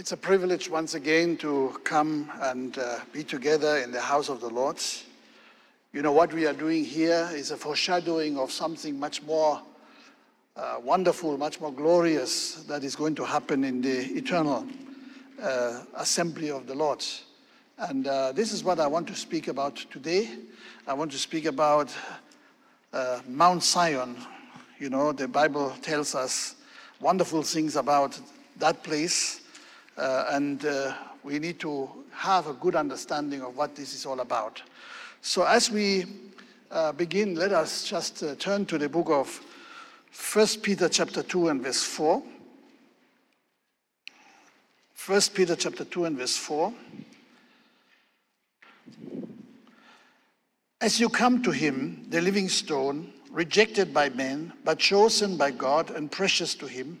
It's a privilege once again to come and uh, be together in the house of the Lord. You know, what we are doing here is a foreshadowing of something much more uh, wonderful, much more glorious that is going to happen in the eternal uh, assembly of the Lord. And uh, this is what I want to speak about today. I want to speak about uh, Mount Zion. You know, the Bible tells us wonderful things about that place, and uh, we need to have a good understanding of what this is all about. So, as we uh, begin, let us just uh, turn to the book of 1 Peter, chapter 2, and verse 4. 1 Peter, chapter 2, and verse 4. As you come to him, the living stone, rejected by men, but chosen by God and precious to him,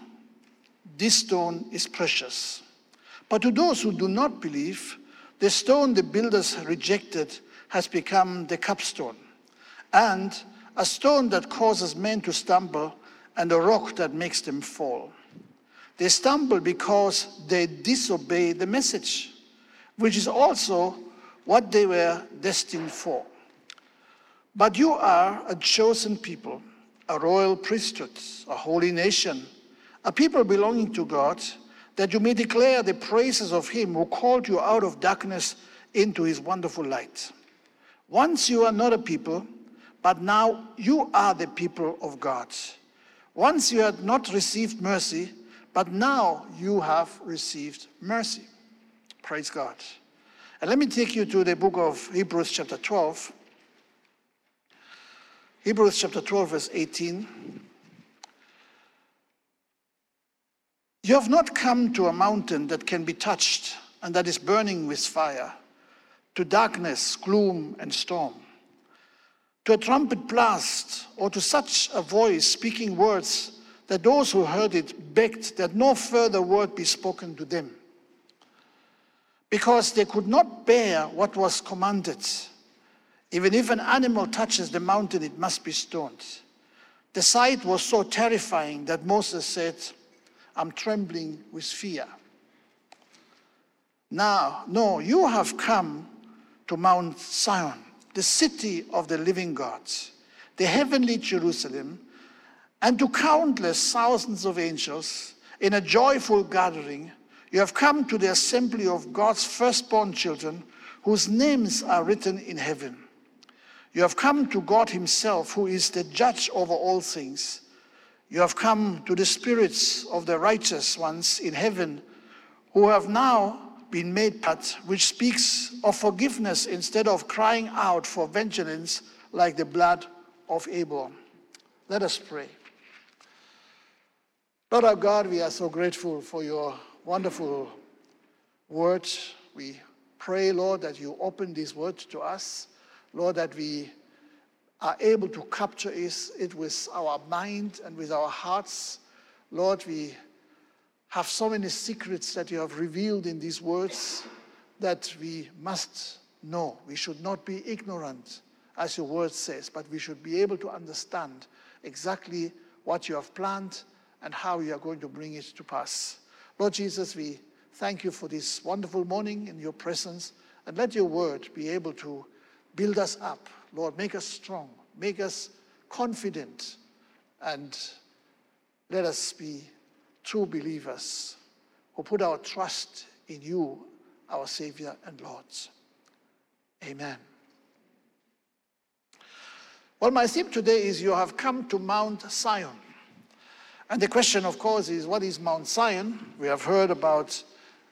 this stone is precious. But to those who do not believe, the stone the builders rejected has become the capstone, and a stone that causes men to stumble, and a rock that makes them fall. They stumble because they disobey the message, which is also what they were destined for. But you are a chosen people, a royal priesthood, a holy nation, a people belonging to God, that you may declare the praises of him who called you out of darkness into his wonderful light. Once you are not a people, but now you are the people of God. Once you had not received mercy, but now you have received mercy. Praise God. And let me take you to the book of Hebrews, chapter 12. Hebrews chapter 12, verse 18. You have not come to a mountain that can be touched and that is burning with fire, to darkness, gloom, and storm, to a trumpet blast, or to such a voice speaking words that those who heard it begged that no further word be spoken to them, because they could not bear what was commanded. Even if an animal touches the mountain, it must be stoned. The sight was so terrifying that Moses said, I'm trembling with fear. Now, no, you have come to Mount Zion, the city of the living God, the heavenly Jerusalem, and to countless thousands of angels in a joyful gathering. You have come to the assembly of God's firstborn children whose names are written in heaven. You have come to God Himself, who is the judge over all things. You have come to the spirits of the righteous ones in heaven, who have now been made part, which speaks of forgiveness instead of crying out for vengeance like the blood of Abel. Let us pray. Lord our God, we are so grateful for your wonderful word. We pray, Lord, that you open this word to us Lord, that we are able to capture it with our mind and with our hearts. Lord, we have so many secrets that you have revealed in these words that we must know. We should not be ignorant, as your word says, but we should be able to understand exactly what you have planned and how you are going to bring it to pass. Lord Jesus, we thank you for this wonderful morning in your presence, and let your word be able to Build us up. Lord, make us strong. Make us confident. And let us be true believers who put our trust in you, our Savior and Lord. Amen. Well, my theme today is you have come to Mount Zion. And the question, of course, is what is Mount Zion? We have heard about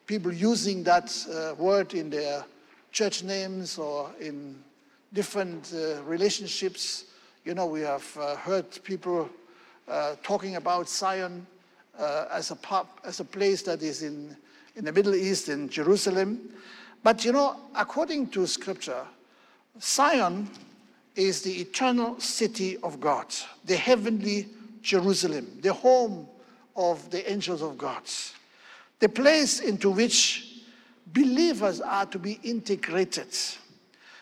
people using that uh, word in their church names or in different uh, relationships. You know, we have uh, heard people uh, talking about Zion uh, as, a pop, as a place that is in, in the Middle East, in Jerusalem. But you know, according to scripture, Zion is the eternal city of God, the heavenly Jerusalem, the home of the angels of God, the place into which believers are to be integrated.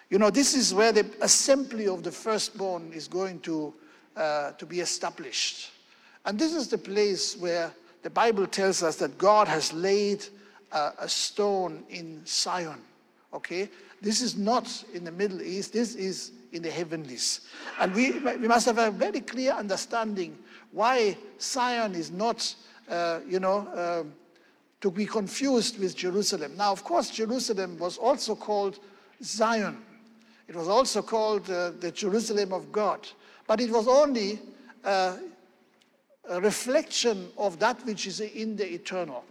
You know, this is where the assembly of the firstborn is going to, uh, to be established. And this is the place where the Bible tells us that God has laid uh, a stone in Zion. Okay? This is not in the Middle East, this is in the heavenlies. And we, we must have a very clear understanding why Zion is not, uh, you know, uh, to be confused with Jerusalem. Now, of course, Jerusalem was also called Zion. It was also called uh, the Jerusalem of God. But it was only uh, a reflection of that which is in the eternal.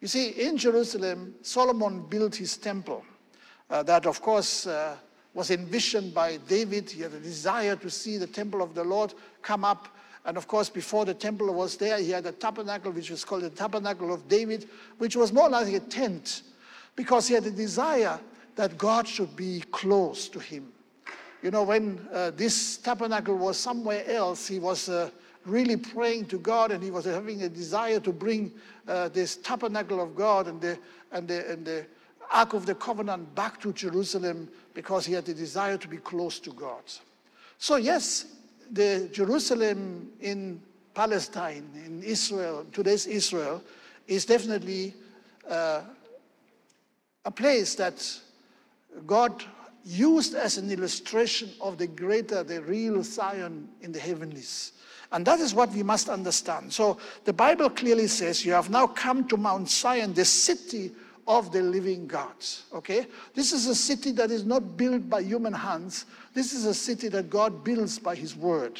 You see, in Jerusalem, Solomon built his temple. Uh, that, of course, uh, was envisioned by David. He had a desire to see the temple of the Lord come up. And of course, before the temple was there, he had a tabernacle, which was called the tabernacle of David, which was more like a tent, because he had a desire that God should be close to him. You know, when uh, this tabernacle was somewhere else, he was uh, really praying to God and he was having a desire to bring uh, this tabernacle of God and the, and, the, and the Ark of the Covenant back to Jerusalem because he had the desire to be close to God. So, yes, the Jerusalem in Palestine, in Israel, today's Israel, is definitely uh, a place that God used as an illustration of the greater, the real Zion in the heavenlies. And that is what we must understand. So the Bible clearly says, You have now come to Mount Zion, the city of the living God. Okay? This is a city that is not built by human hands. This is a city that God builds by His word.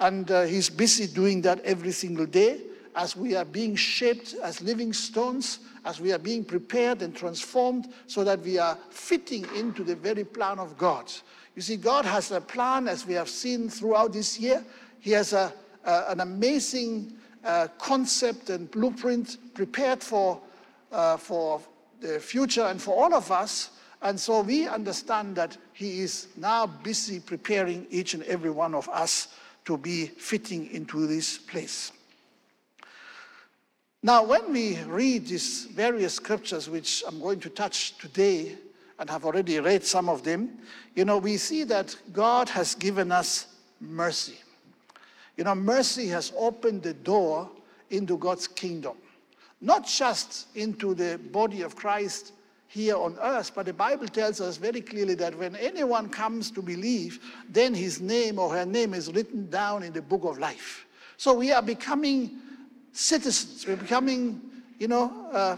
And uh, He's busy doing that every single day as we are being shaped as living stones, as we are being prepared and transformed so that we are fitting into the very plan of God. You see, God has a plan, as we have seen throughout this year, he has a, a an amazing uh, concept and blueprint prepared for, uh, for the future and for all of us. And so we understand that He is now busy preparing each and every one of us to be fitting into this place. Now, when we read these various scriptures, which I'm going to touch today and have already read some of them, you know, we see that God has given us mercy. You know, mercy has opened the door into God's kingdom, not just into the body of Christ here on earth, but the Bible tells us very clearly that when anyone comes to believe, then his name or her name is written down in the book of life. So we are becoming citizens, we're becoming, you know, uh,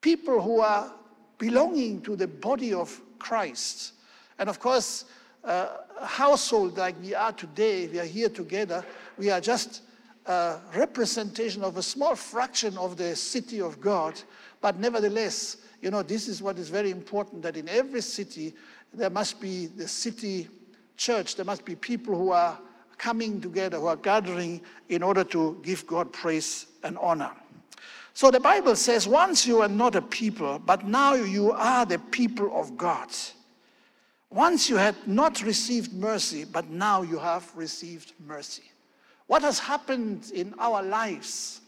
people who are belonging to the body of Christ. And of course, uh, household like we are today, we are here together, we are just a representation of a small fraction of the city of God. But nevertheless, you know, this is what is very important that in every city, there must be the city church, there must be people who are coming together, who are gathering in order to give God praise and honor. So the Bible says, once you were not a people, but now you are the people of God. Once you had not received mercy, but now you have received mercy. What has happened in our lives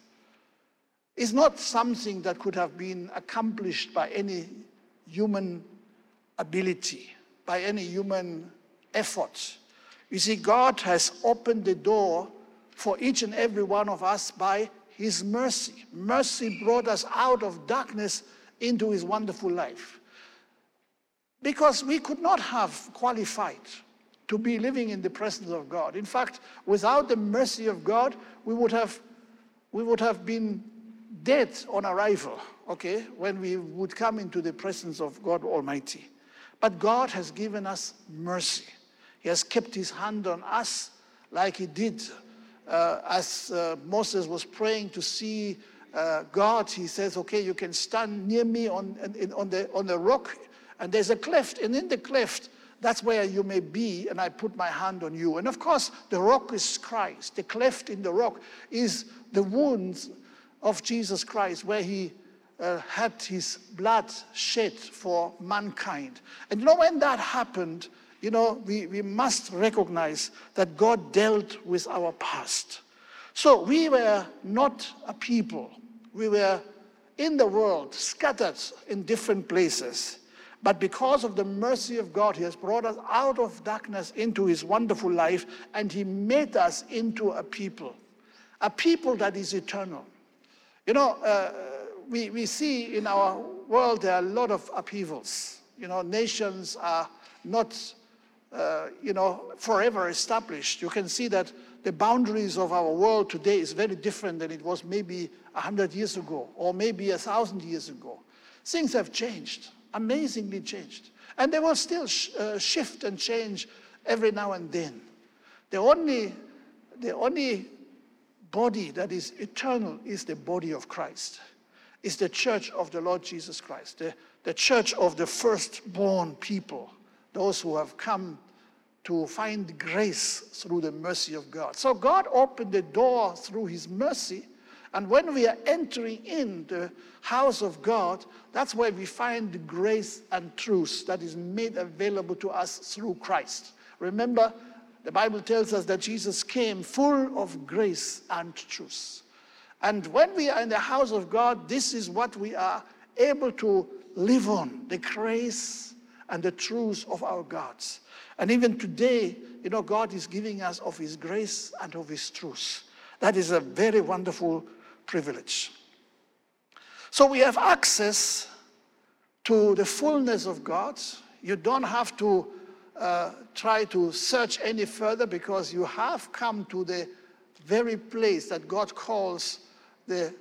is not something that could have been accomplished by any human ability, by any human effort. You see, God has opened the door for each and every one of us by His mercy. Mercy brought us out of darkness into His wonderful life. Because we could not have qualified to be living in the presence of God. In fact, without the mercy of God, we would have, we would have been dead on arrival, okay, when we would come into the presence of God Almighty. But God has given us mercy. He has kept his hand on us like he did uh, as uh, Moses was praying to see uh, God. He says, okay, you can stand near me on, on, the, on the rock and there's a cleft, and in the cleft, that's where you may be, and I put my hand on you. And of course, the rock is Christ. The cleft in the rock is the wounds of Jesus Christ, where he uh, had his blood shed for mankind. And you know, when that happened, you know, we, we must recognize that God dealt with our past. So we were not a people. We were in the world, scattered in different places. But because of the mercy of God, He has brought us out of darkness into His wonderful life, and He made us into a people, a people that is eternal. You know, uh, we, we see in our world there are a lot of upheavals. You know, nations are not, uh, you know, forever established. You can see that the boundaries of our world today is very different than it was maybe 100 years ago or maybe a 1,000 years ago. Things have changed, amazingly changed. And they will still sh uh, shift and change every now and then. The only, the only body that is eternal is the body of Christ, is the church of the Lord Jesus Christ, the, the church of the firstborn people, those who have come to find grace through the mercy of God. So God opened the door through his mercy. And when we are entering in the house of God, that's where we find grace and truth that is made available to us through Christ. Remember, the Bible tells us that Jesus came full of grace and truth. And when we are in the house of God, this is what we are able to live on the grace and the truth of our gods. And even today, you know, God is giving us of His grace and of His truth. That is a very wonderful privilege. So we have access to the fullness of God. You don't have to uh, try to search any further because you have come to the very place that God calls the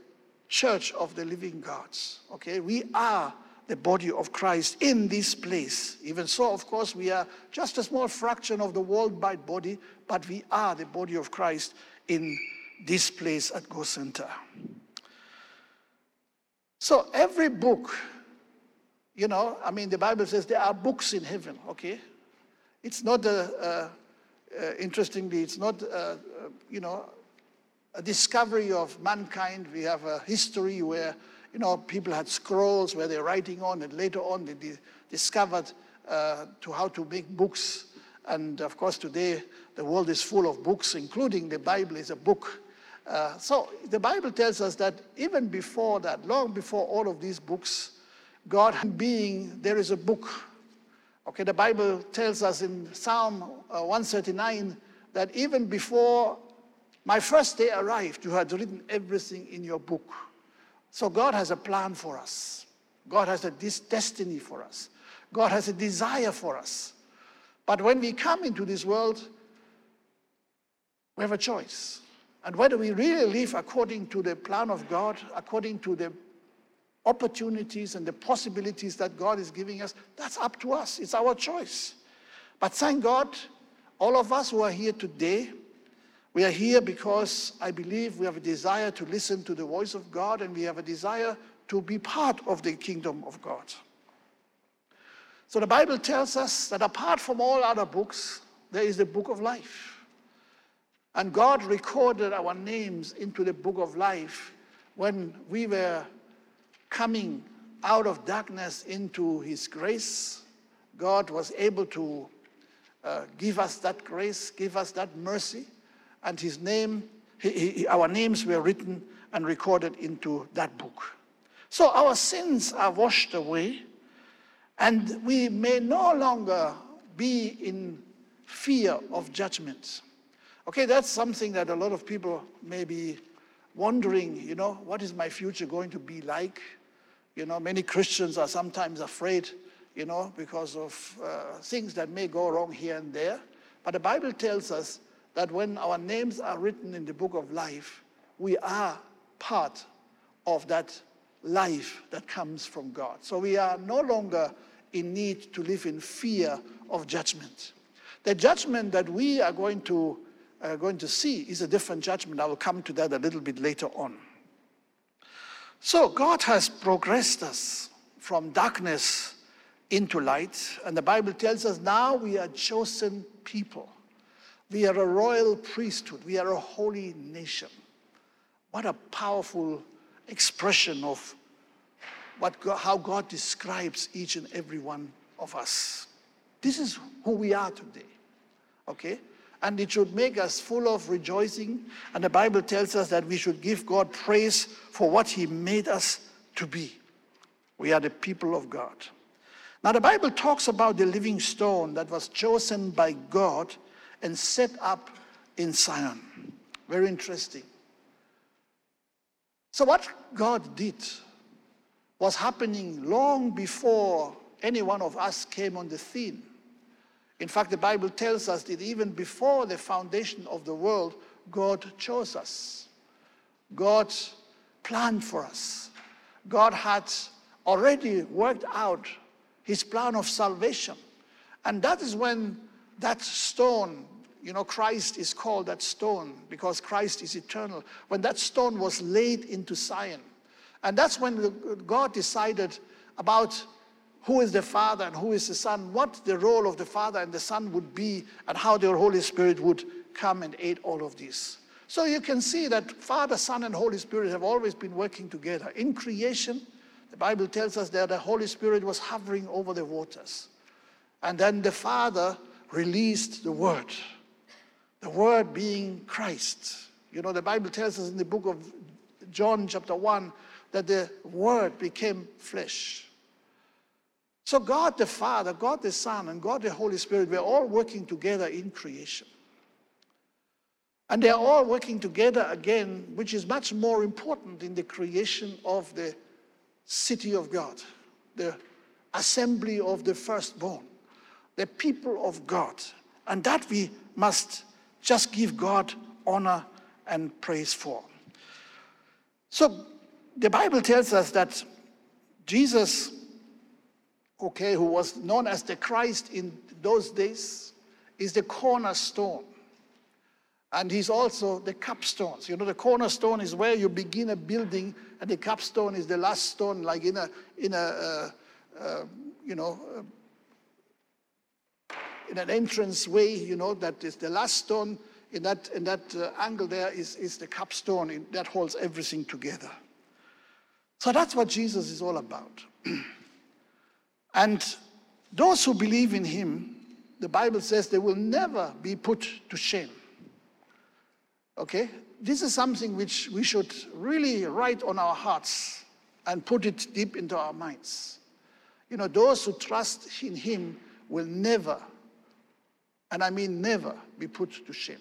church of the living gods. Okay, we are the body of Christ in this place. Even so, of course, we are just a small fraction of the worldwide body, but we are the body of Christ in this place at Go Center. So every book, you know, I mean, the Bible says there are books in heaven, okay? It's not, a, uh, interestingly, it's not, uh, you know, a discovery of mankind. We have a history where you know, people had scrolls where they're writing on, and later on they discovered uh, to how to make books. And of course, today the world is full of books, including the Bible is a book. Uh, so the Bible tells us that even before that, long before all of these books, God being, there is a book. Okay, the Bible tells us in Psalm uh, 139 that even before my first day arrived, you had written everything in your book. So God has a plan for us. God has a this destiny for us. God has a desire for us. But when we come into this world, we have a choice. And whether we really live according to the plan of God, according to the opportunities and the possibilities that God is giving us, that's up to us. It's our choice. But thank God, all of us who are here today, we are here because I believe we have a desire to listen to the voice of God and we have a desire to be part of the kingdom of God. So the Bible tells us that apart from all other books, there is the book of life. And God recorded our names into the book of life when we were coming out of darkness into his grace. God was able to uh, give us that grace, give us that mercy and his name, he, he, our names were written and recorded into that book. So our sins are washed away, and we may no longer be in fear of judgment. Okay, that's something that a lot of people may be wondering, you know, what is my future going to be like? You know, many Christians are sometimes afraid, you know, because of uh, things that may go wrong here and there. But the Bible tells us that when our names are written in the book of life, we are part of that life that comes from God. So we are no longer in need to live in fear of judgment. The judgment that we are going to, uh, going to see is a different judgment. I will come to that a little bit later on. So God has progressed us from darkness into light, and the Bible tells us now we are chosen people. We are a royal priesthood. We are a holy nation. What a powerful expression of what how God describes each and every one of us. This is who we are today. Okay? And it should make us full of rejoicing. And the Bible tells us that we should give God praise for what He made us to be. We are the people of God. Now, the Bible talks about the living stone that was chosen by God and set up in Zion. Very interesting. So, what God did was happening long before any one of us came on the scene. In fact, the Bible tells us that even before the foundation of the world, God chose us. God planned for us. God had already worked out his plan of salvation. And that is when that stone, you know, Christ is called that stone because Christ is eternal. When that stone was laid into Zion. And that's when God decided about who is the Father and who is the Son, what the role of the Father and the Son would be, and how the Holy Spirit would come and aid all of this. So you can see that Father, Son, and Holy Spirit have always been working together. In creation, the Bible tells us that the Holy Spirit was hovering over the waters. And then the Father released the Word, the Word being Christ. You know, the Bible tells us in the book of John, chapter 1, that the Word became flesh. So, God the Father, God the Son, and God the Holy Spirit were all working together in creation. And they're all working together again, which is much more important in the creation of the city of God, the assembly of the firstborn, the people of God. And that we must just give God honor and praise for. So the Bible tells us that Jesus, okay, who was known as the Christ in those days, is the cornerstone. And he's also the capstones. You know, the cornerstone is where you begin a building, and the capstone is the last stone, like in a, in a, uh, uh, you know, uh, in an entrance way, you know, that is the last stone in that, in that uh, angle there is, is the capstone that holds everything together. So that's what Jesus is all about. and those who believe in him, the Bible says they will never be put to shame. Okay? This is something which we should really write on our hearts and put it deep into our minds. You know, those who trust in Him will never, and I mean never, be put to shame.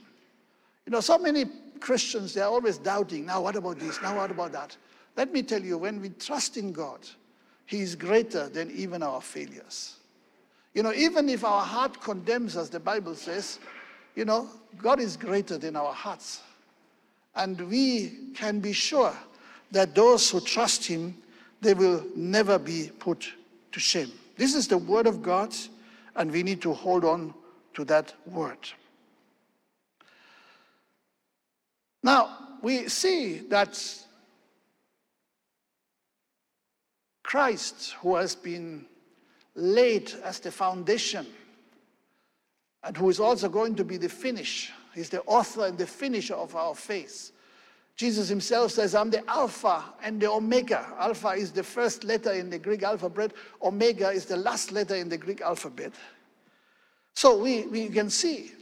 You know, so many Christians, they're always doubting now, what about this? Now, what about that? Let me tell you, when we trust in God, He is greater than even our failures. You know, even if our heart condemns us, the Bible says, you know, God is greater than our hearts. And we can be sure that those who trust Him, they will never be put to shame. This is the Word of God, and we need to hold on to that Word. Now, we see that Christ, who has been laid as the foundation and who is also going to be the finish. He's the author and the finisher of our faith. Jesus himself says, I'm the Alpha and the Omega. Alpha is the first letter in the Greek alphabet, Omega is the last letter in the Greek alphabet. So we, we can see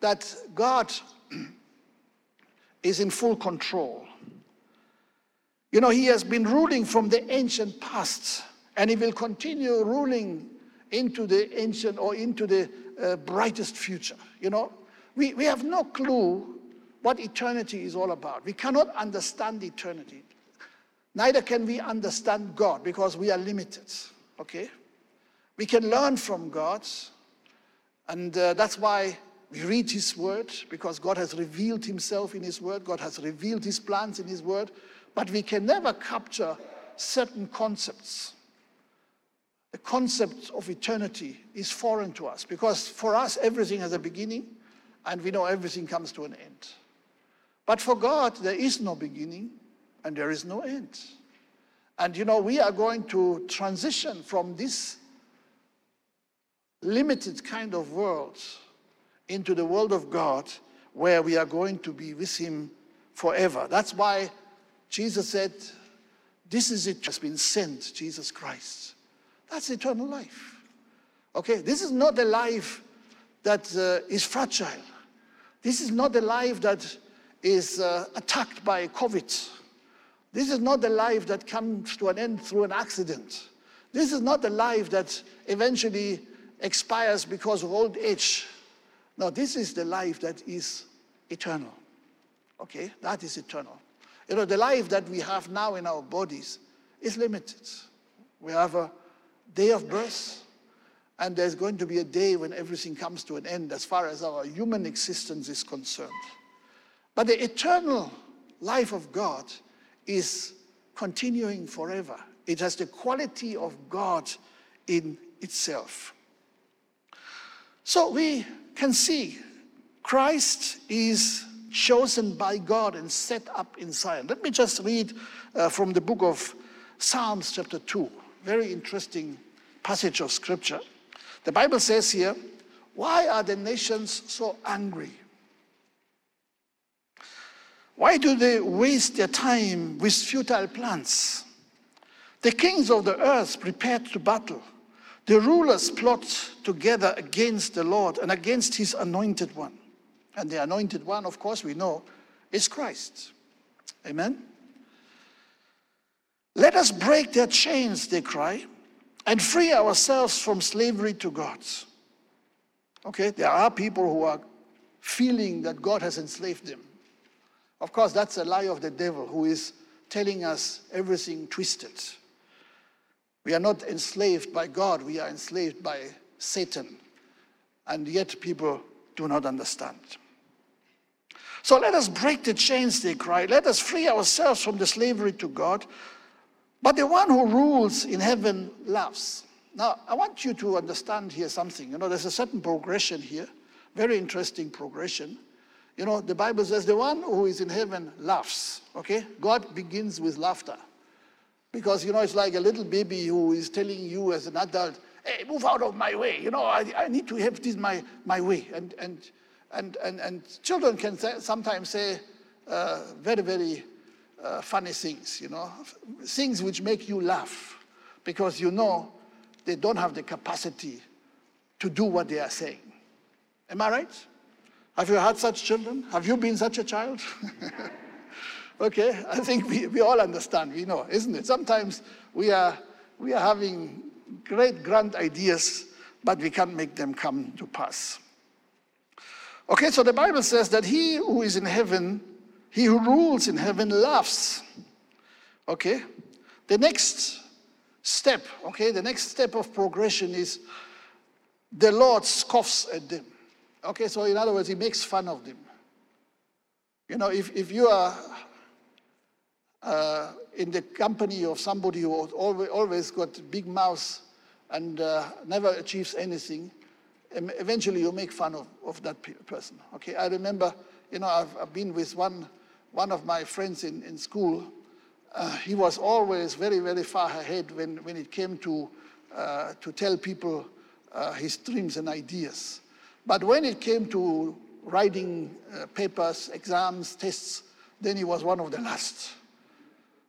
that God is in full control. You know, He has been ruling from the ancient past, and He will continue ruling into the ancient or into the uh, brightest future. You know, we, we have no clue what eternity is all about. We cannot understand eternity. Neither can we understand God because we are limited. Okay? We can learn from God, and uh, that's why we read His Word because God has revealed Himself in His Word, God has revealed His plans in His Word, but we can never capture certain concepts the concept of eternity is foreign to us because for us, everything has a beginning and we know everything comes to an end. But for God, there is no beginning and there is no end. And you know, we are going to transition from this limited kind of world into the world of God where we are going to be with Him forever. That's why Jesus said, This is it has been sent, Jesus Christ. That's eternal life. Okay, this is not a life that uh, is fragile. This is not a life that is uh, attacked by COVID. This is not a life that comes to an end through an accident. This is not a life that eventually expires because of old age. Now, this is the life that is eternal. Okay, that is eternal. You know, the life that we have now in our bodies is limited. We have a day of birth, and there's going to be a day when everything comes to an end as far as our human existence is concerned. But the eternal life of God is continuing forever. It has the quality of God in itself. So we can see Christ is chosen by God and set up in Zion. Let me just read uh, from the book of Psalms, chapter 2. Very interesting passage of scripture. The Bible says here, Why are the nations so angry? Why do they waste their time with futile plans? The kings of the earth prepared to battle. The rulers plot together against the Lord and against his anointed one. And the anointed one, of course, we know, is Christ. Amen? Let us break their chains, they cry, and free ourselves from slavery to God. Okay, there are people who are feeling that God has enslaved them. Of course, that's a lie of the devil who is telling us everything twisted. We are not enslaved by God, we are enslaved by Satan. And yet people do not understand. So let us break the chains, they cry. Let us free ourselves from the slavery to God. But the one who rules in heaven loves. Now, I want you to understand here something. You know, there's a certain progression here, very interesting progression. You know, the Bible says the one who is in heaven laughs, okay? God begins with laughter. Because, you know, it's like a little baby who is telling you as an adult, hey, move out of my way. You know, I, I need to have this my, my way. And, and and, and, and children can sometimes say uh, very, very uh, funny things, you know, things which make you laugh because you know they don't have the capacity to do what they are saying. Am I right? Have you had such children? Have you been such a child? okay, I think we, we all understand, we know, isn't it? Sometimes we are, we are having great grand ideas, but we can't make them come to pass. Okay, so the Bible says that he who is in heaven, he who rules in heaven, laughs. Okay, the next step, okay, the next step of progression is the Lord scoffs at them. Okay, so in other words, he makes fun of them. You know, if, if you are uh, in the company of somebody who always, got big mouth and uh, never achieves anything, eventually you make fun of, of that person. Okay, I remember, you know, I've, I've been with one, one of my friends in, in school. Uh, he was always very, very far ahead when, when it came to, uh, to tell people uh, his dreams and ideas. But when it came to writing uh, papers, exams, tests, then he was one of the last.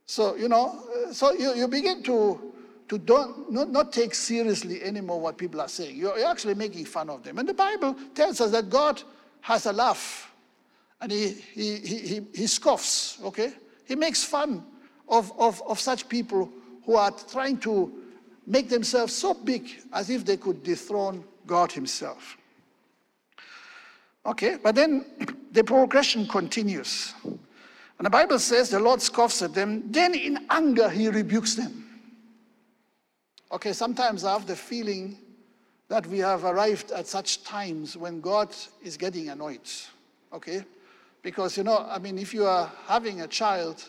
So, you know, uh, so you, you begin to, to don't, not, not take seriously anymore what people are saying. You're, you're actually making fun of them. And the Bible tells us that God has a laugh and he, he, he, he, he, scoffs, okay? He makes fun of, of, of such people who are trying to make themselves so big as if they could dethrone God Himself. Okay, but then the progression continues. And the Bible says the Lord scoffs at them, then in anger He rebukes them. Okay, sometimes I have the feeling that we have arrived at such times when God is getting annoyed. Okay? Because, you know, I mean, if you are having a child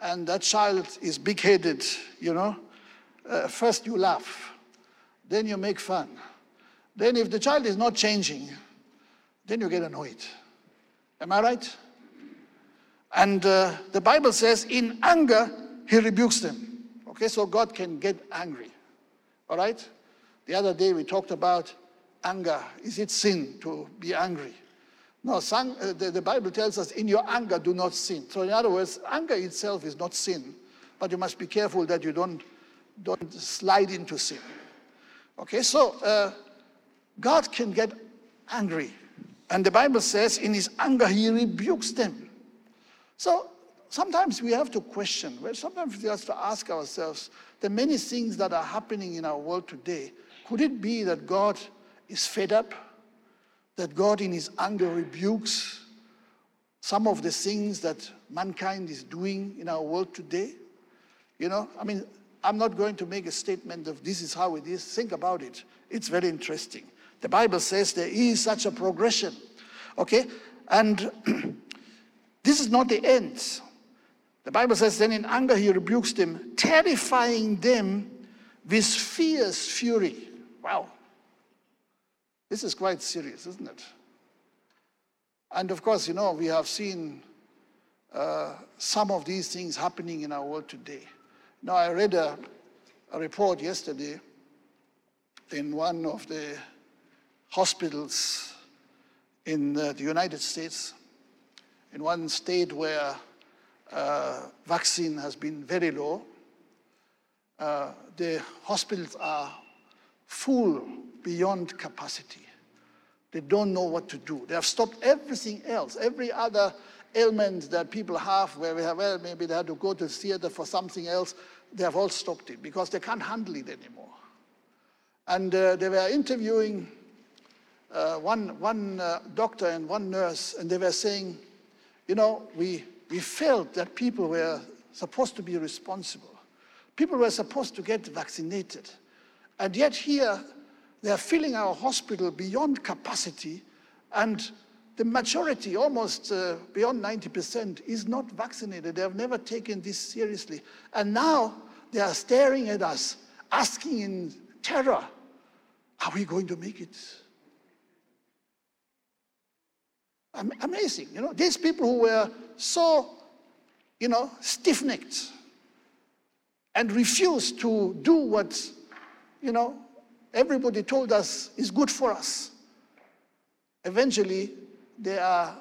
and that child is big headed, you know, uh, first you laugh, then you make fun. Then, if the child is not changing, then you get annoyed. Am I right? And uh, the Bible says, in anger, he rebukes them. Okay, so God can get angry. All right? The other day we talked about anger. Is it sin to be angry? No, son, uh, the, the Bible tells us, in your anger, do not sin. So, in other words, anger itself is not sin. but you must be careful that you don't, don't slide into sin. Okay, so uh, God can get angry. And the Bible says, in his anger, he rebukes them. So sometimes we have to question, well, sometimes we have to ask ourselves the many things that are happening in our world today. Could it be that God is fed up? That God, in his anger, rebukes some of the things that mankind is doing in our world today? You know, I mean, I'm not going to make a statement of this is how it is. Think about it. It's very interesting. The Bible says there is such a progression. Okay? And this is not the end. The Bible says, then in anger he rebukes them, terrifying them with fierce fury. Wow. This is quite serious, isn't it? And of course, you know, we have seen uh, some of these things happening in our world today. Now, I read a, a report yesterday in one of the hospitals in uh, the United States, in one state where uh, vaccine has been very low. Uh, the hospitals are full beyond capacity. They don't know what to do. They have stopped everything else, every other ailment that people have, where we have, well, maybe they had to go to the theater for something else, they have all stopped it because they can't handle it anymore. And uh, they were interviewing uh, one, one uh, doctor and one nurse, and they were saying, you know, we, we felt that people were supposed to be responsible. People were supposed to get vaccinated. And yet here, they are filling our hospital beyond capacity, and the majority, almost uh, beyond 90%, is not vaccinated. They have never taken this seriously. And now they are staring at us, asking in terror, are we going to make it? Amazing. You know, these people who were so, you know, stiff necked and refused to do what, you know, everybody told us is good for us. Eventually, they are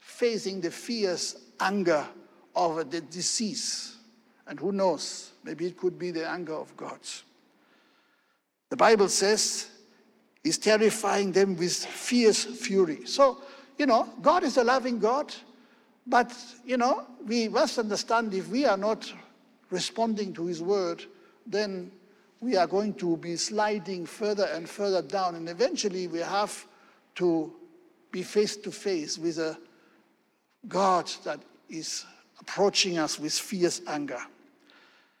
facing the fierce anger of the disease. And who knows, maybe it could be the anger of God. The Bible says he's terrifying them with fierce fury. So, you know, God is a loving God, but, you know, we must understand if we are not responding to his word, then we are going to be sliding further and further down. And eventually we have to be face to face with a God that is approaching us with fierce anger.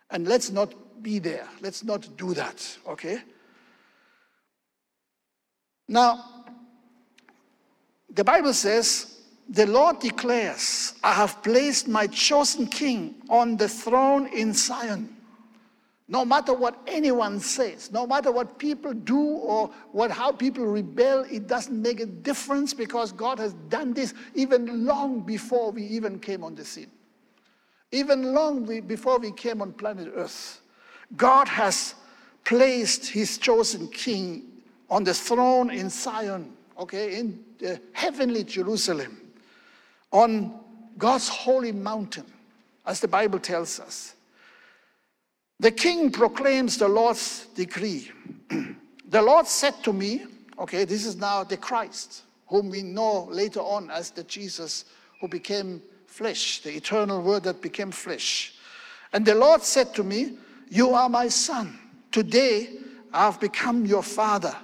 And let's not be there. Let's not do that, okay? Now, the Bible says, the Lord declares, I have placed my chosen king on the throne in Zion. No matter what anyone says, no matter what people do or what, how people rebel, it doesn't make a difference because God has done this even long before we even came on the scene. Even long before we came on planet Earth. God has placed his chosen king on the throne in Zion, okay, in the heavenly Jerusalem, on God's holy mountain, as the Bible tells us. The king proclaims the Lord's decree. the Lord said to me, okay, this is now the Christ, whom we know later on as the Jesus who became flesh, the eternal word that became flesh. And the Lord said to me, You are my son. Today I have become your father.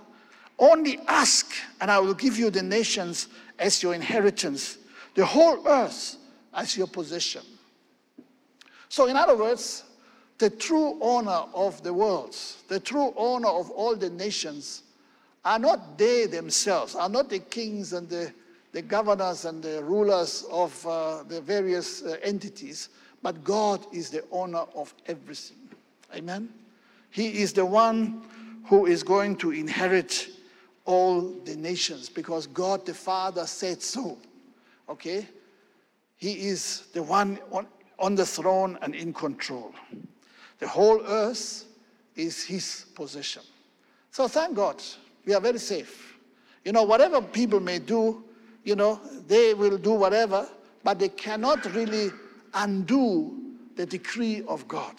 Only ask, and I will give you the nations as your inheritance, the whole earth as your possession. So, in other words, the true owner of the world, the true owner of all the nations, are not they themselves, are not the kings and the, the governors and the rulers of uh, the various uh, entities, but God is the owner of everything. Amen? He is the one who is going to inherit all the nations because God the Father said so. Okay? He is the one on, on the throne and in control. The whole earth is his possession. So thank God, we are very safe. You know, whatever people may do, you know, they will do whatever, but they cannot really undo the decree of God.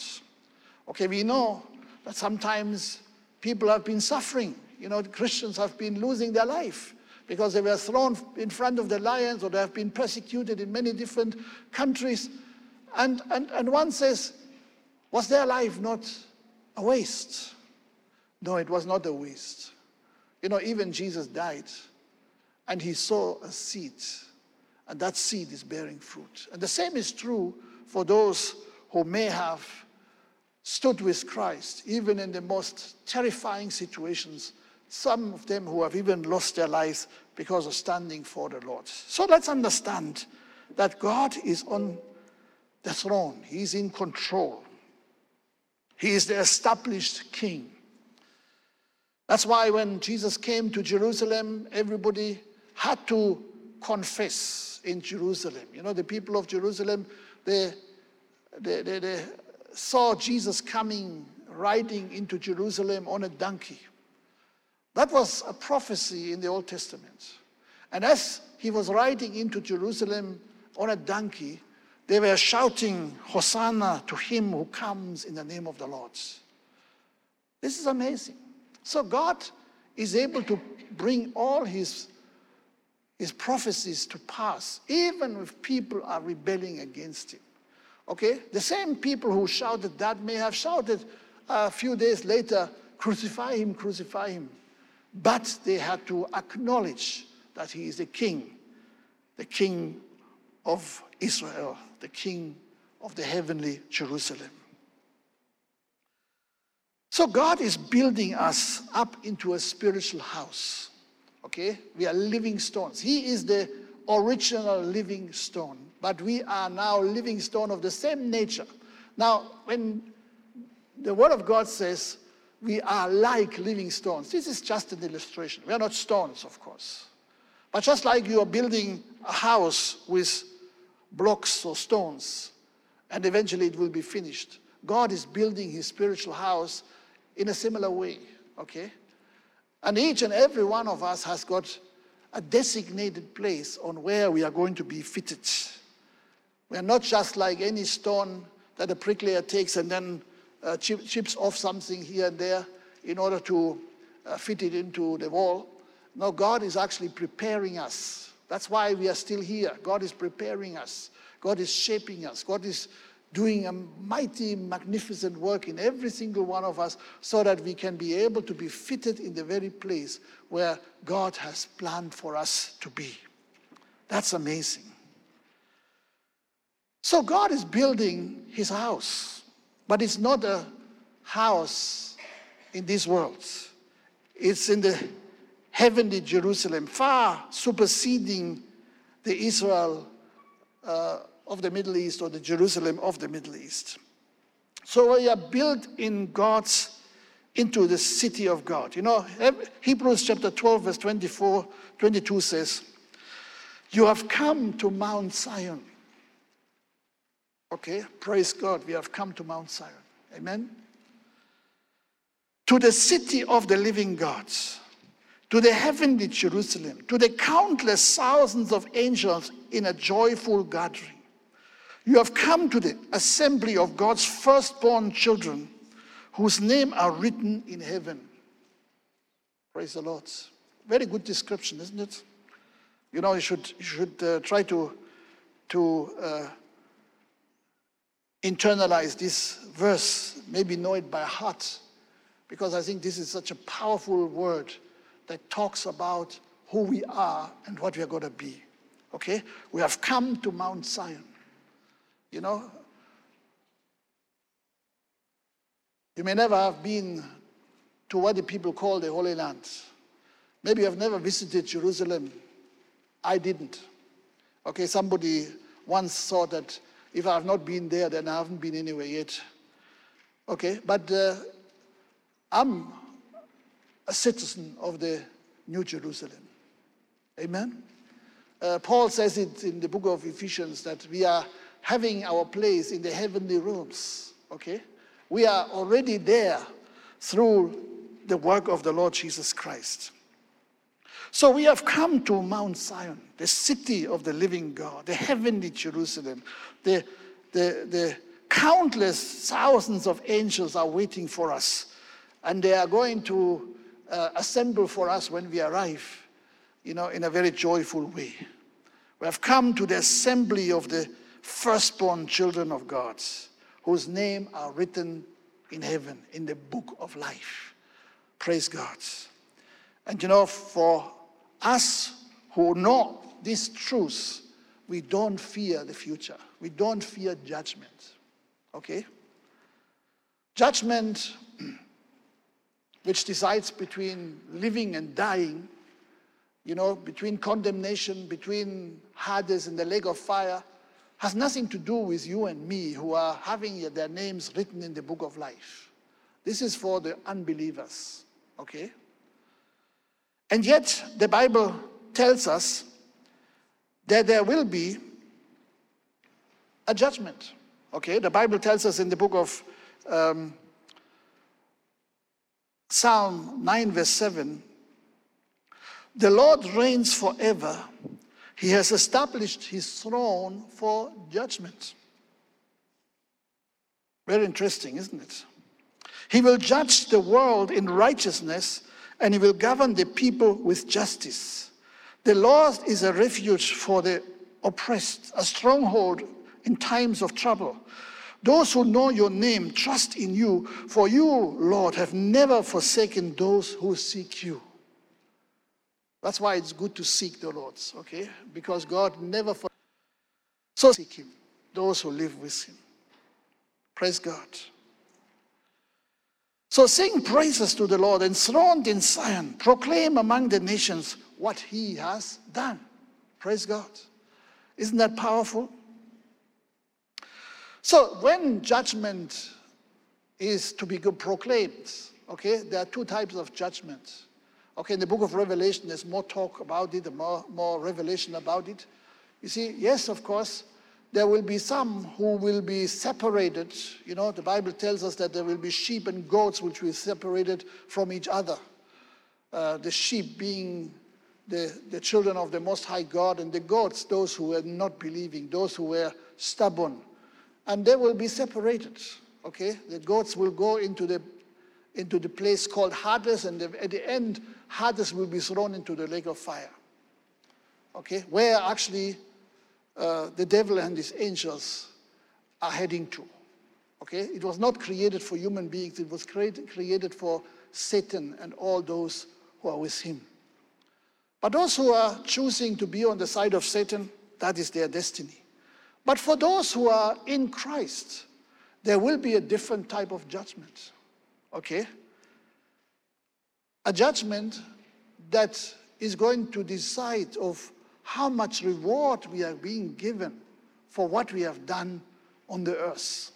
Okay, we know that sometimes people have been suffering. You know, Christians have been losing their life because they were thrown in front of the lions or they have been persecuted in many different countries. And, and, and one says, was their life not a waste? No, it was not a waste. You know, even Jesus died and he saw a seed, and that seed is bearing fruit. And the same is true for those who may have stood with Christ, even in the most terrifying situations. Some of them who have even lost their lives because of standing for the Lord. So let's understand that God is on the throne, He's in control. He is the established king. That's why when Jesus came to Jerusalem, everybody had to confess in Jerusalem. You know, the people of Jerusalem, they, they, they, they saw Jesus coming riding into Jerusalem on a donkey. That was a prophecy in the Old Testament. And as he was riding into Jerusalem on a donkey, they were shouting, Hosanna to him who comes in the name of the Lord. This is amazing. So God is able to bring all his, his prophecies to pass, even if people are rebelling against him. Okay? The same people who shouted that may have shouted a few days later, crucify him, crucify him. But they had to acknowledge that he is the king, the king of Israel, the king of the heavenly Jerusalem. So God is building us up into a spiritual house. Okay? We are living stones. He is the original living stone, but we are now living stone of the same nature. Now, when the Word of God says we are like living stones, this is just an illustration. We are not stones, of course. But just like you are building a house with blocks or stones, and eventually it will be finished, God is building his spiritual house in a similar way, okay? And each and every one of us has got a designated place on where we are going to be fitted. We are not just like any stone that a bricklayer takes and then uh, chip, chips off something here and there in order to uh, fit it into the wall. No, God is actually preparing us. That's why we are still here. God is preparing us. God is shaping us. God is doing a mighty, magnificent work in every single one of us so that we can be able to be fitted in the very place where God has planned for us to be. That's amazing. So God is building his house, but it's not a house in this world. It's in the heavenly Jerusalem, far superseding the Israel uh, of the Middle East or the Jerusalem of the Middle East. So we are built in God's into the city of God. You know, Hebrews chapter 12, verse 24, 22 says, You have come to Mount Zion. Okay, praise God, we have come to Mount Zion. Amen. To the city of the living gods, to the heavenly Jerusalem, to the countless thousands of angels in a joyful gathering you have come to the assembly of God's firstborn children whose name are written in heaven. Praise the Lord. Very good description, isn't it? You know, you should, you should uh, try to, to uh, internalize this verse, maybe know it by heart, because I think this is such a powerful word that talks about who we are and what we are going to be. Okay? We have come to Mount Zion. You know, you may never have been to what the people call the Holy Land. Maybe you have never visited Jerusalem. I didn't. Okay, somebody once thought that if I have not been there, then I haven't been anywhere yet. Okay, but uh, I'm a citizen of the New Jerusalem. Amen? Uh, Paul says it in the book of Ephesians that we are having our place in the heavenly rooms. Okay? We are already there through the work of the Lord Jesus Christ. So we have come to Mount Zion, the city of the living God, the heavenly Jerusalem, the, the, the, Countless thousands of angels are waiting for us, and they are going to uh, assemble for us when we arrive, you know, in a very joyful way. We have come to the assembly of the firstborn children of God, whose name are written in heaven in the book of life. Praise God. And you know, for us who know these truths, we don't fear the future. We don't fear judgment. Okay? Judgment, which decides between living and dying, you know, between condemnation, between Hades and the lake of fire, has nothing to do with you and me who are having their names written in the book of life. This is for the unbelievers, okay? And yet, the Bible tells us that there will be a judgment. Okay, the Bible tells us in the book of um, Psalm 9, verse 7 the Lord reigns forever. He has established his throne for judgment. Very interesting, isn't it? He will judge the world in righteousness and he will govern the people with justice. The Lord is a refuge for the oppressed, a stronghold in times of trouble. Those who know your name trust in you, for you, Lord, have never forsaken those who seek you. That's why it's good to seek the Lord, okay? Because God never forsakes. So seek Him, those who live with Him. Praise God. So sing praises to the Lord, enthroned in Zion. Proclaim among the nations what He has done. Praise God. Isn't that powerful? So when judgment is to be proclaimed, okay, there are two types of judgment. Okay, in the book of Revelation, there's more talk about it, more, more revelation about it. You see, yes, of course, there will be some who will be separated. You know, the Bible tells us that there will be sheep and goats which will be separated from each other. Uh, the sheep being the, the children of the Most High God, and the goats, those who were not believing, those who were stubborn, and they will be separated. Okay, the goats will go into the into the place called Hades, and the, at the end, Hades will be thrown into the lake of fire. Okay, where actually uh, the devil and his angels are heading to. Okay, it was not created for human beings; it was created created for Satan and all those who are with him. But those who are choosing to be on the side of Satan, that is their destiny. But for those who are in Christ, there will be a different type of judgment. Okay? A judgment that is going to decide of how much reward we are being given for what we have done on the earth.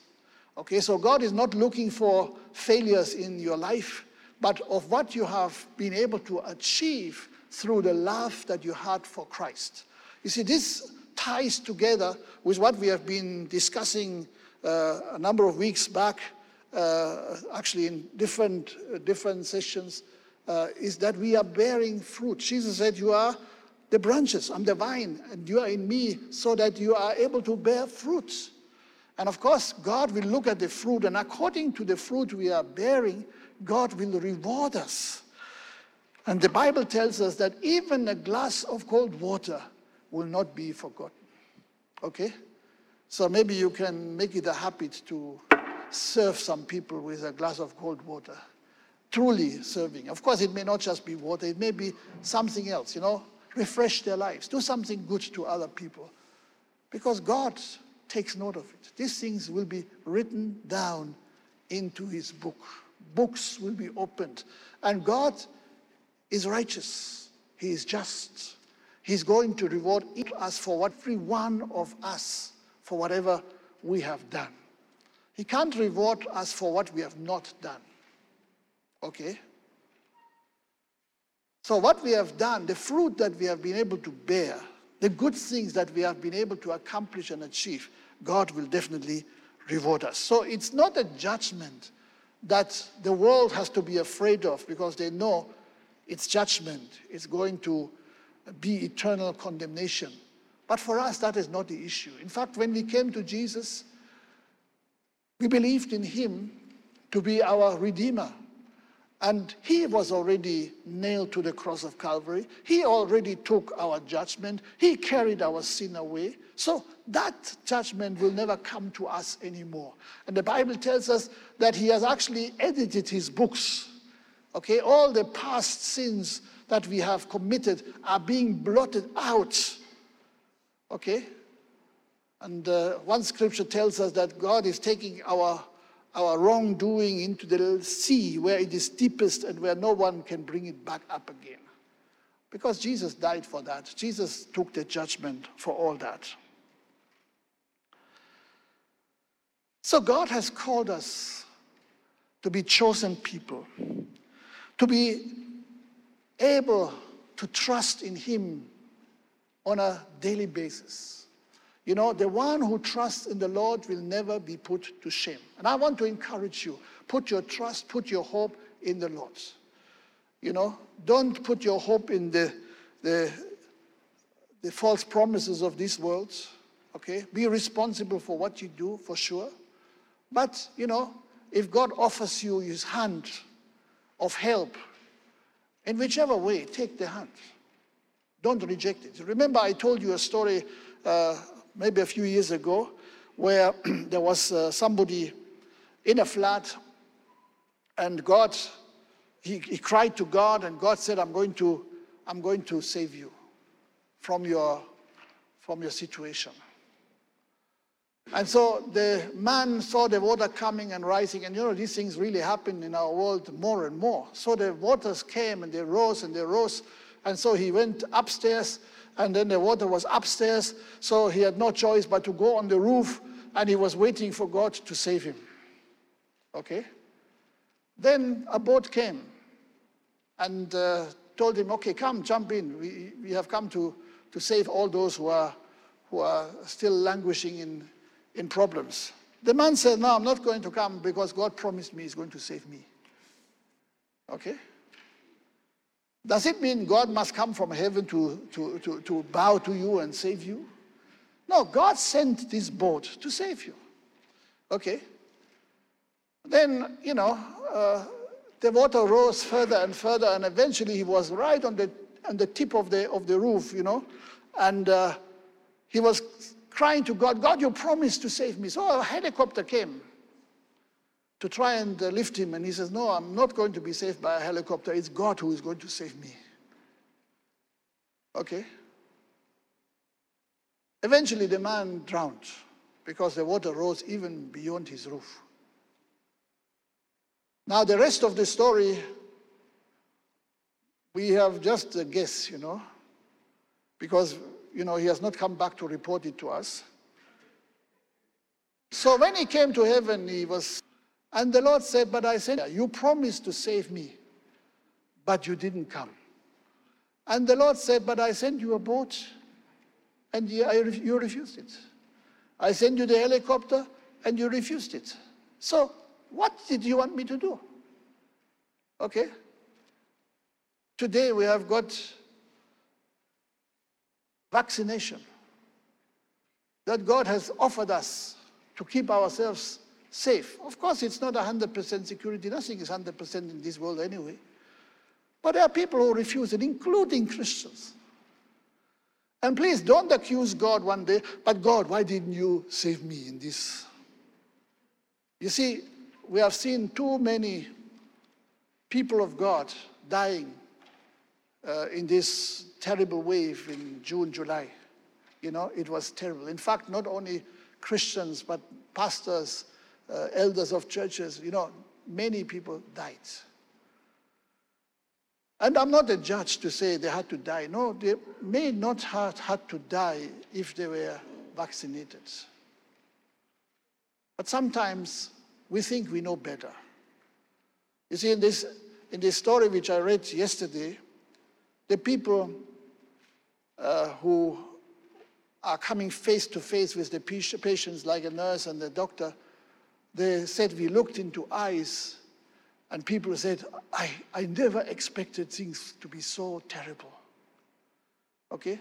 Okay, so God is not looking for failures in your life, but of what you have been able to achieve through the love that you had for Christ. You see, this ties together with what we have been discussing uh, a number of weeks back, uh, actually in different, uh, different sessions, uh, is that we are bearing fruit. Jesus said, You are the branches, I'm the vine, and you are in me, so that you are able to bear fruits. And of course, God will look at the fruit, and according to the fruit we are bearing, God will reward us. And the Bible tells us that even a glass of cold water will not be forgotten. Okay? So maybe you can make it a habit to serve some people with a glass of cold water. Truly serving. Of course, it may not just be water, it may be something else, you know. Refresh their lives. Do something good to other people. Because God takes note of it. These things will be written down into his book. Books will be opened. And God is righteous. He is just. He's going to reward us for what every one of us for whatever we have done. He can't reward us for what we have not done. Okay? So, what we have done, the fruit that we have been able to bear, the good things that we have been able to accomplish and achieve, God will definitely reward us. So, it's not a judgment that the world has to be afraid of because they know its judgment is going to be eternal condemnation. But for us, that is not the issue. In fact, when we came to Jesus, We believed in him to be our Redeemer. And he was already nailed to the cross of Calvary. He already took our judgment. He carried our sin away. So that judgment will never come to us anymore. And the Bible tells us that he has actually edited his books. Okay, all the past sins that we have committed are being blotted out. Okay? And uh, one scripture tells us that God is taking our, our wrongdoing into the sea where it is deepest and where no one can bring it back up again. Because Jesus died for that. Jesus took the judgment for all that. So God has called us to be chosen people, to be able to trust in Him on a daily basis. You know, the one who trusts in the Lord will never be put to shame. And I want to encourage you put your trust, put your hope in the Lord. You know, don't put your hope in the, the, the false promises of this world. Okay? Be responsible for what you do, for sure. But, you know, if God offers you his hand of help, in whichever way, take the hand. Don't reject it. Remember, I told you a story uh, maybe a few years ago where there was uh, somebody in a flood and God, he, he cried to God and God said, I'm going to, I'm going to save you from your, from your situation. And so the man saw the water coming and rising, and you know, these things really happen in our world more and more. So the waters came and they rose and they rose. And so he went upstairs, and then the water was upstairs. So he had no choice but to go on the roof, and he was waiting for God to save him. Okay? Then a boat came and uh, told him, Okay, come, jump in. We, we have come to, to save all those who are, who are still languishing in, in problems. The man said, No, I'm not going to come because God promised me he's going to save me. Okay? Does it mean God must come from heaven to, to, to, to bow to you and save you? No, God sent this boat to save you. Okay? Then, you know, uh, the water rose further and further, and eventually he was right on the, on the tip of the, of the roof, you know, and uh, he was crying to God, God, you promised to save me. So a helicopter came to try and uh, lift him, and he says, No, I'm not going to be saved by a helicopter. It's God who is going to save me. Okay? Eventually, the man drowned because the water rose even beyond his roof. Now, the rest of the story, we have just a guess, you know, because you know, he has not come back to report it to us. So when he came to heaven, he was, and the Lord said, But I said, You promised to save me, but you didn't come. And the Lord said, But I sent you a boat, and you, refused it. I sent you the helicopter, and you refused it. So, what did you want me to do? Okay? Today we have got vaccination that God has offered us to keep ourselves safe. Of course, it's not 100% security. Nothing is 100% in this world anyway. But there are people who refuse it, including Christians. And please don't accuse God one day, but God, why didn't you save me in this? You see, we have seen too many people of God dying uh, in this terrible wave in June, July. You know, it was terrible. In fact, not only Christians, but pastors, uh, elders of churches, you know, many people died. And I'm not a judge to say they had to die. No, they may not have had to die if they were vaccinated. But sometimes we think we know better. You see, in this, in this story which I read yesterday, the people uh, who are coming face to face with the patients, like a nurse and the doctor, they said, We looked into eyes, and people said, I, I never expected things to be so terrible. Okay?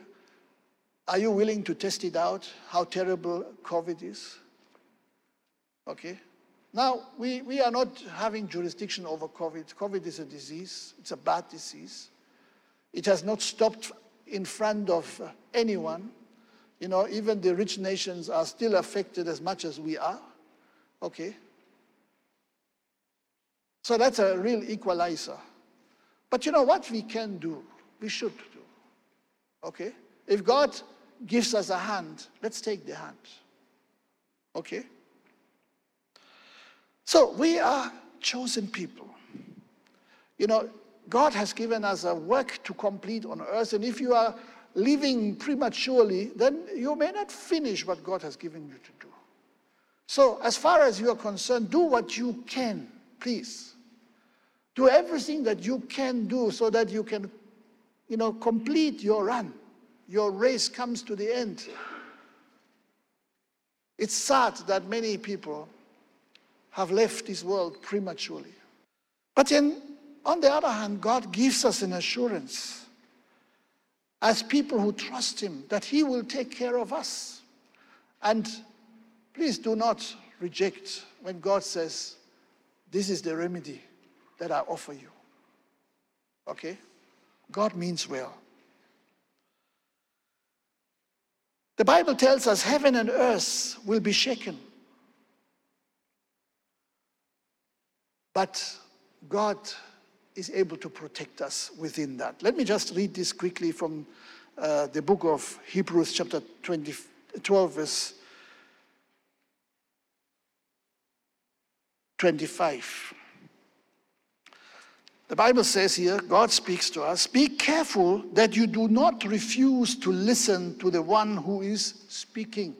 Are you willing to test it out, how terrible COVID is? Okay? Now, we, we are not having jurisdiction over COVID. COVID is a disease, it's a bad disease. It has not stopped in front of anyone. You know, even the rich nations are still affected as much as we are. Okay? So that's a real equalizer. But you know what we can do? We should do. Okay? If God gives us a hand, let's take the hand. Okay? So we are chosen people. You know, God has given us a work to complete on earth, and if you are living prematurely, then you may not finish what God has given you to do. So, as far as you are concerned, do what you can, please. Do everything that you can do so that you can, you know, complete your run. Your race comes to the end. It's sad that many people have left this world prematurely. But then, on the other hand, God gives us an assurance as people who trust Him that He will take care of us. And please do not reject when God says, This is the remedy that I offer you. Okay? God means well. The Bible tells us heaven and earth will be shaken. But God is able to protect us within that. Let me just read this quickly from uh, the book of Hebrews, chapter 20, 12, verse 25. The Bible says here, God speaks to us, be careful that you do not refuse to listen to the one who is speaking.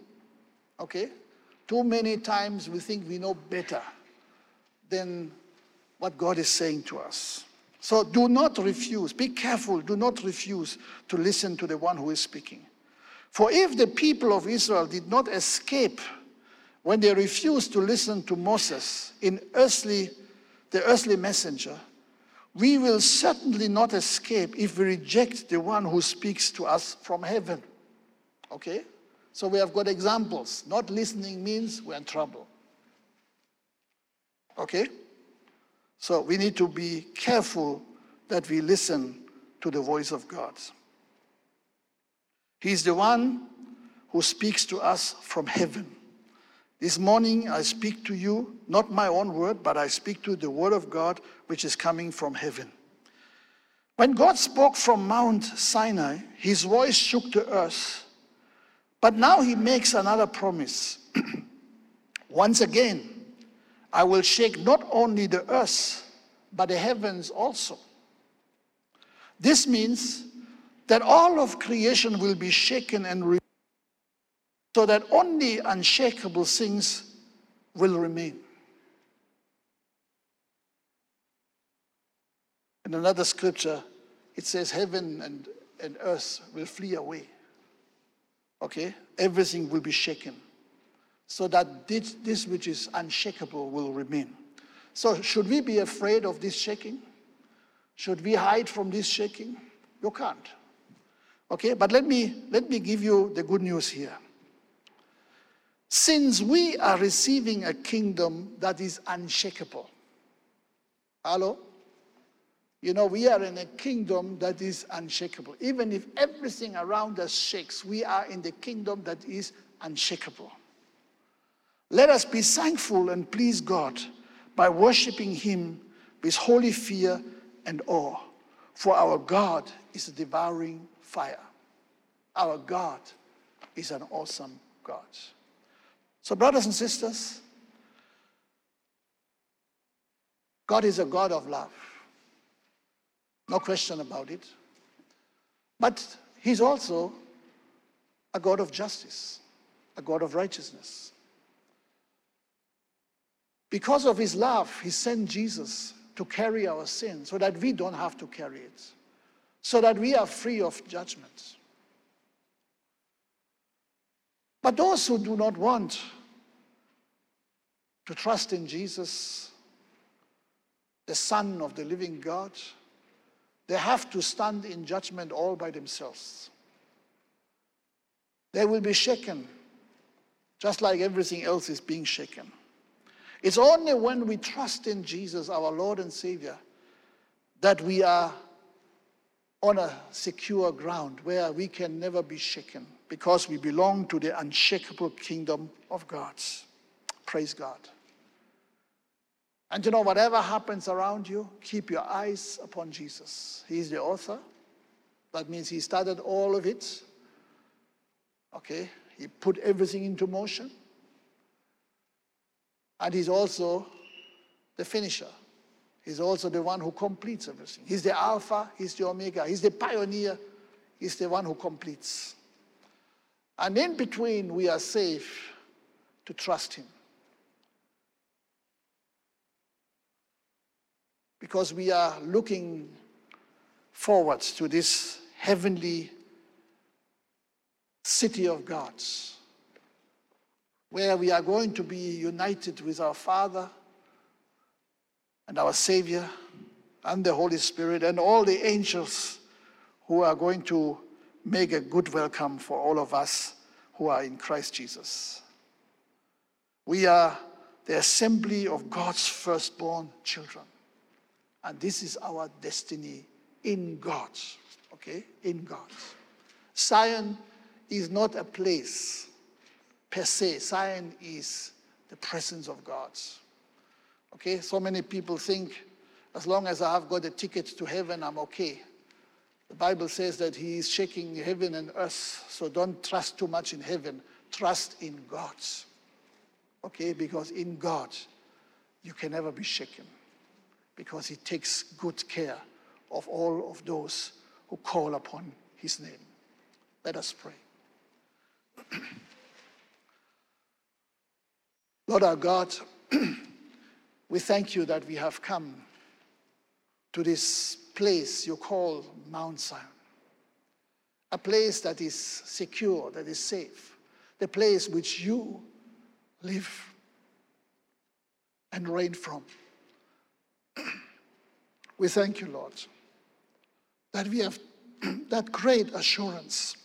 Okay? Too many times we think we know better than what God is saying to us. So do not refuse, be careful, do not refuse to listen to the one who is speaking. For if the people of Israel did not escape when they refused to listen to Moses in earthly, the earthly messenger, we will certainly not escape if we reject the one who speaks to us from heaven. Okay? So we have got examples. Not listening means we're in trouble. Okay? So we need to be careful that we listen to the voice of God. He's the one who speaks to us from heaven. This morning I speak to you, not my own word, but I speak to the word of God which is coming from heaven. When God spoke from Mount Sinai, his voice shook the earth. But now he makes another promise. Once again, I will shake not only the earth, but the heavens also. This means that all of creation will be shaken and so that only unshakable things will remain. In another scripture, it says, Heaven and, and earth will flee away. Okay? Everything will be shaken. So that this, this which is unshakable will remain. So, should we be afraid of this shaking? Should we hide from this shaking? You can't. Okay, but let me let me give you the good news here. Since we are receiving a kingdom that is unshakable. Hello? You know, we are in a kingdom that is unshakable. Even if everything around us shakes, we are in the kingdom that is unshakable. Let us be thankful and please God by worshiping Him with holy fear and awe. For our God is a devouring fire. Our God is an awesome God. So, brothers and sisters, God is a God of love. No question about it. But He's also a God of justice, a God of righteousness. Because of His love, He sent Jesus to carry our sin so that we don't have to carry it, so that we are free of judgment. But those who do not want to trust in Jesus, the Son of the living God, they have to stand in judgment all by themselves. They will be shaken, just like everything else is being shaken. It's only when we trust in Jesus, our Lord and Savior, that we are on a secure ground where we can never be shaken because we belong to the unshakable kingdom of God. Praise God. And you know, whatever happens around you, keep your eyes upon Jesus. He's the author. That means he started all of it. Okay? He put everything into motion. And he's also the finisher. He's also the one who completes everything. He's the Alpha, he's the Omega, he's the pioneer, he's the one who completes. And in between, we are safe to trust him. Because we are looking forward to this heavenly city of God's, where we are going to be united with our Father and our Savior and the Holy Spirit and all the angels who are going to make a good welcome for all of us who are in Christ Jesus. We are the assembly of God's firstborn children. And this is our destiny in God. Okay? In God. Zion is not a place per se, Zion is the presence of God. Okay, so many people think as long as I have got a ticket to heaven, I'm okay. The Bible says that He is shaking heaven and earth, so don't trust too much in heaven. Trust in God. Okay, because in God, you can never be shaken, because He takes good care of all of those who call upon His name. Let us pray. Lord our God, we thank you that we have come to this place you call Mount Zion, a place that is secure, that is safe, the place which you live and reign from. we thank you, Lord, that we have that great assurance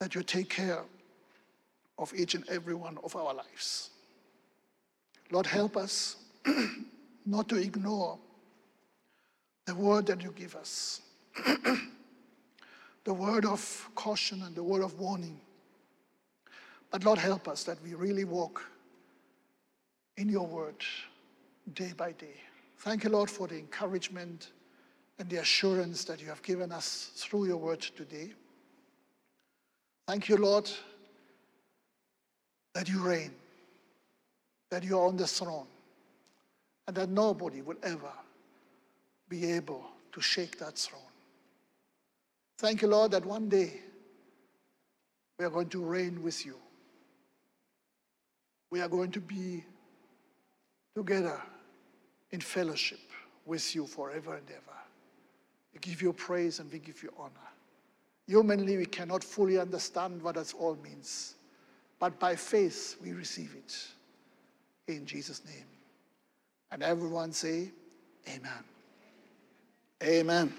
that you take care of each and every one of our lives. Lord, help us not to ignore the word that you give us, the word of caution and the word of warning. But Lord, help us that we really walk in your word day by day. Thank you, Lord, for the encouragement and the assurance that you have given us through your word today. Thank you, Lord, that you reign, that you are on the throne, and that nobody will ever be able to shake that throne. Thank you, Lord, that one day we are going to reign with you. We are going to be together in fellowship with you forever and ever. We give you praise and we give you honor. Humanly, we cannot fully understand what that all means, but by faith, we receive it. In Jesus' name. And everyone say, Amen. Amen.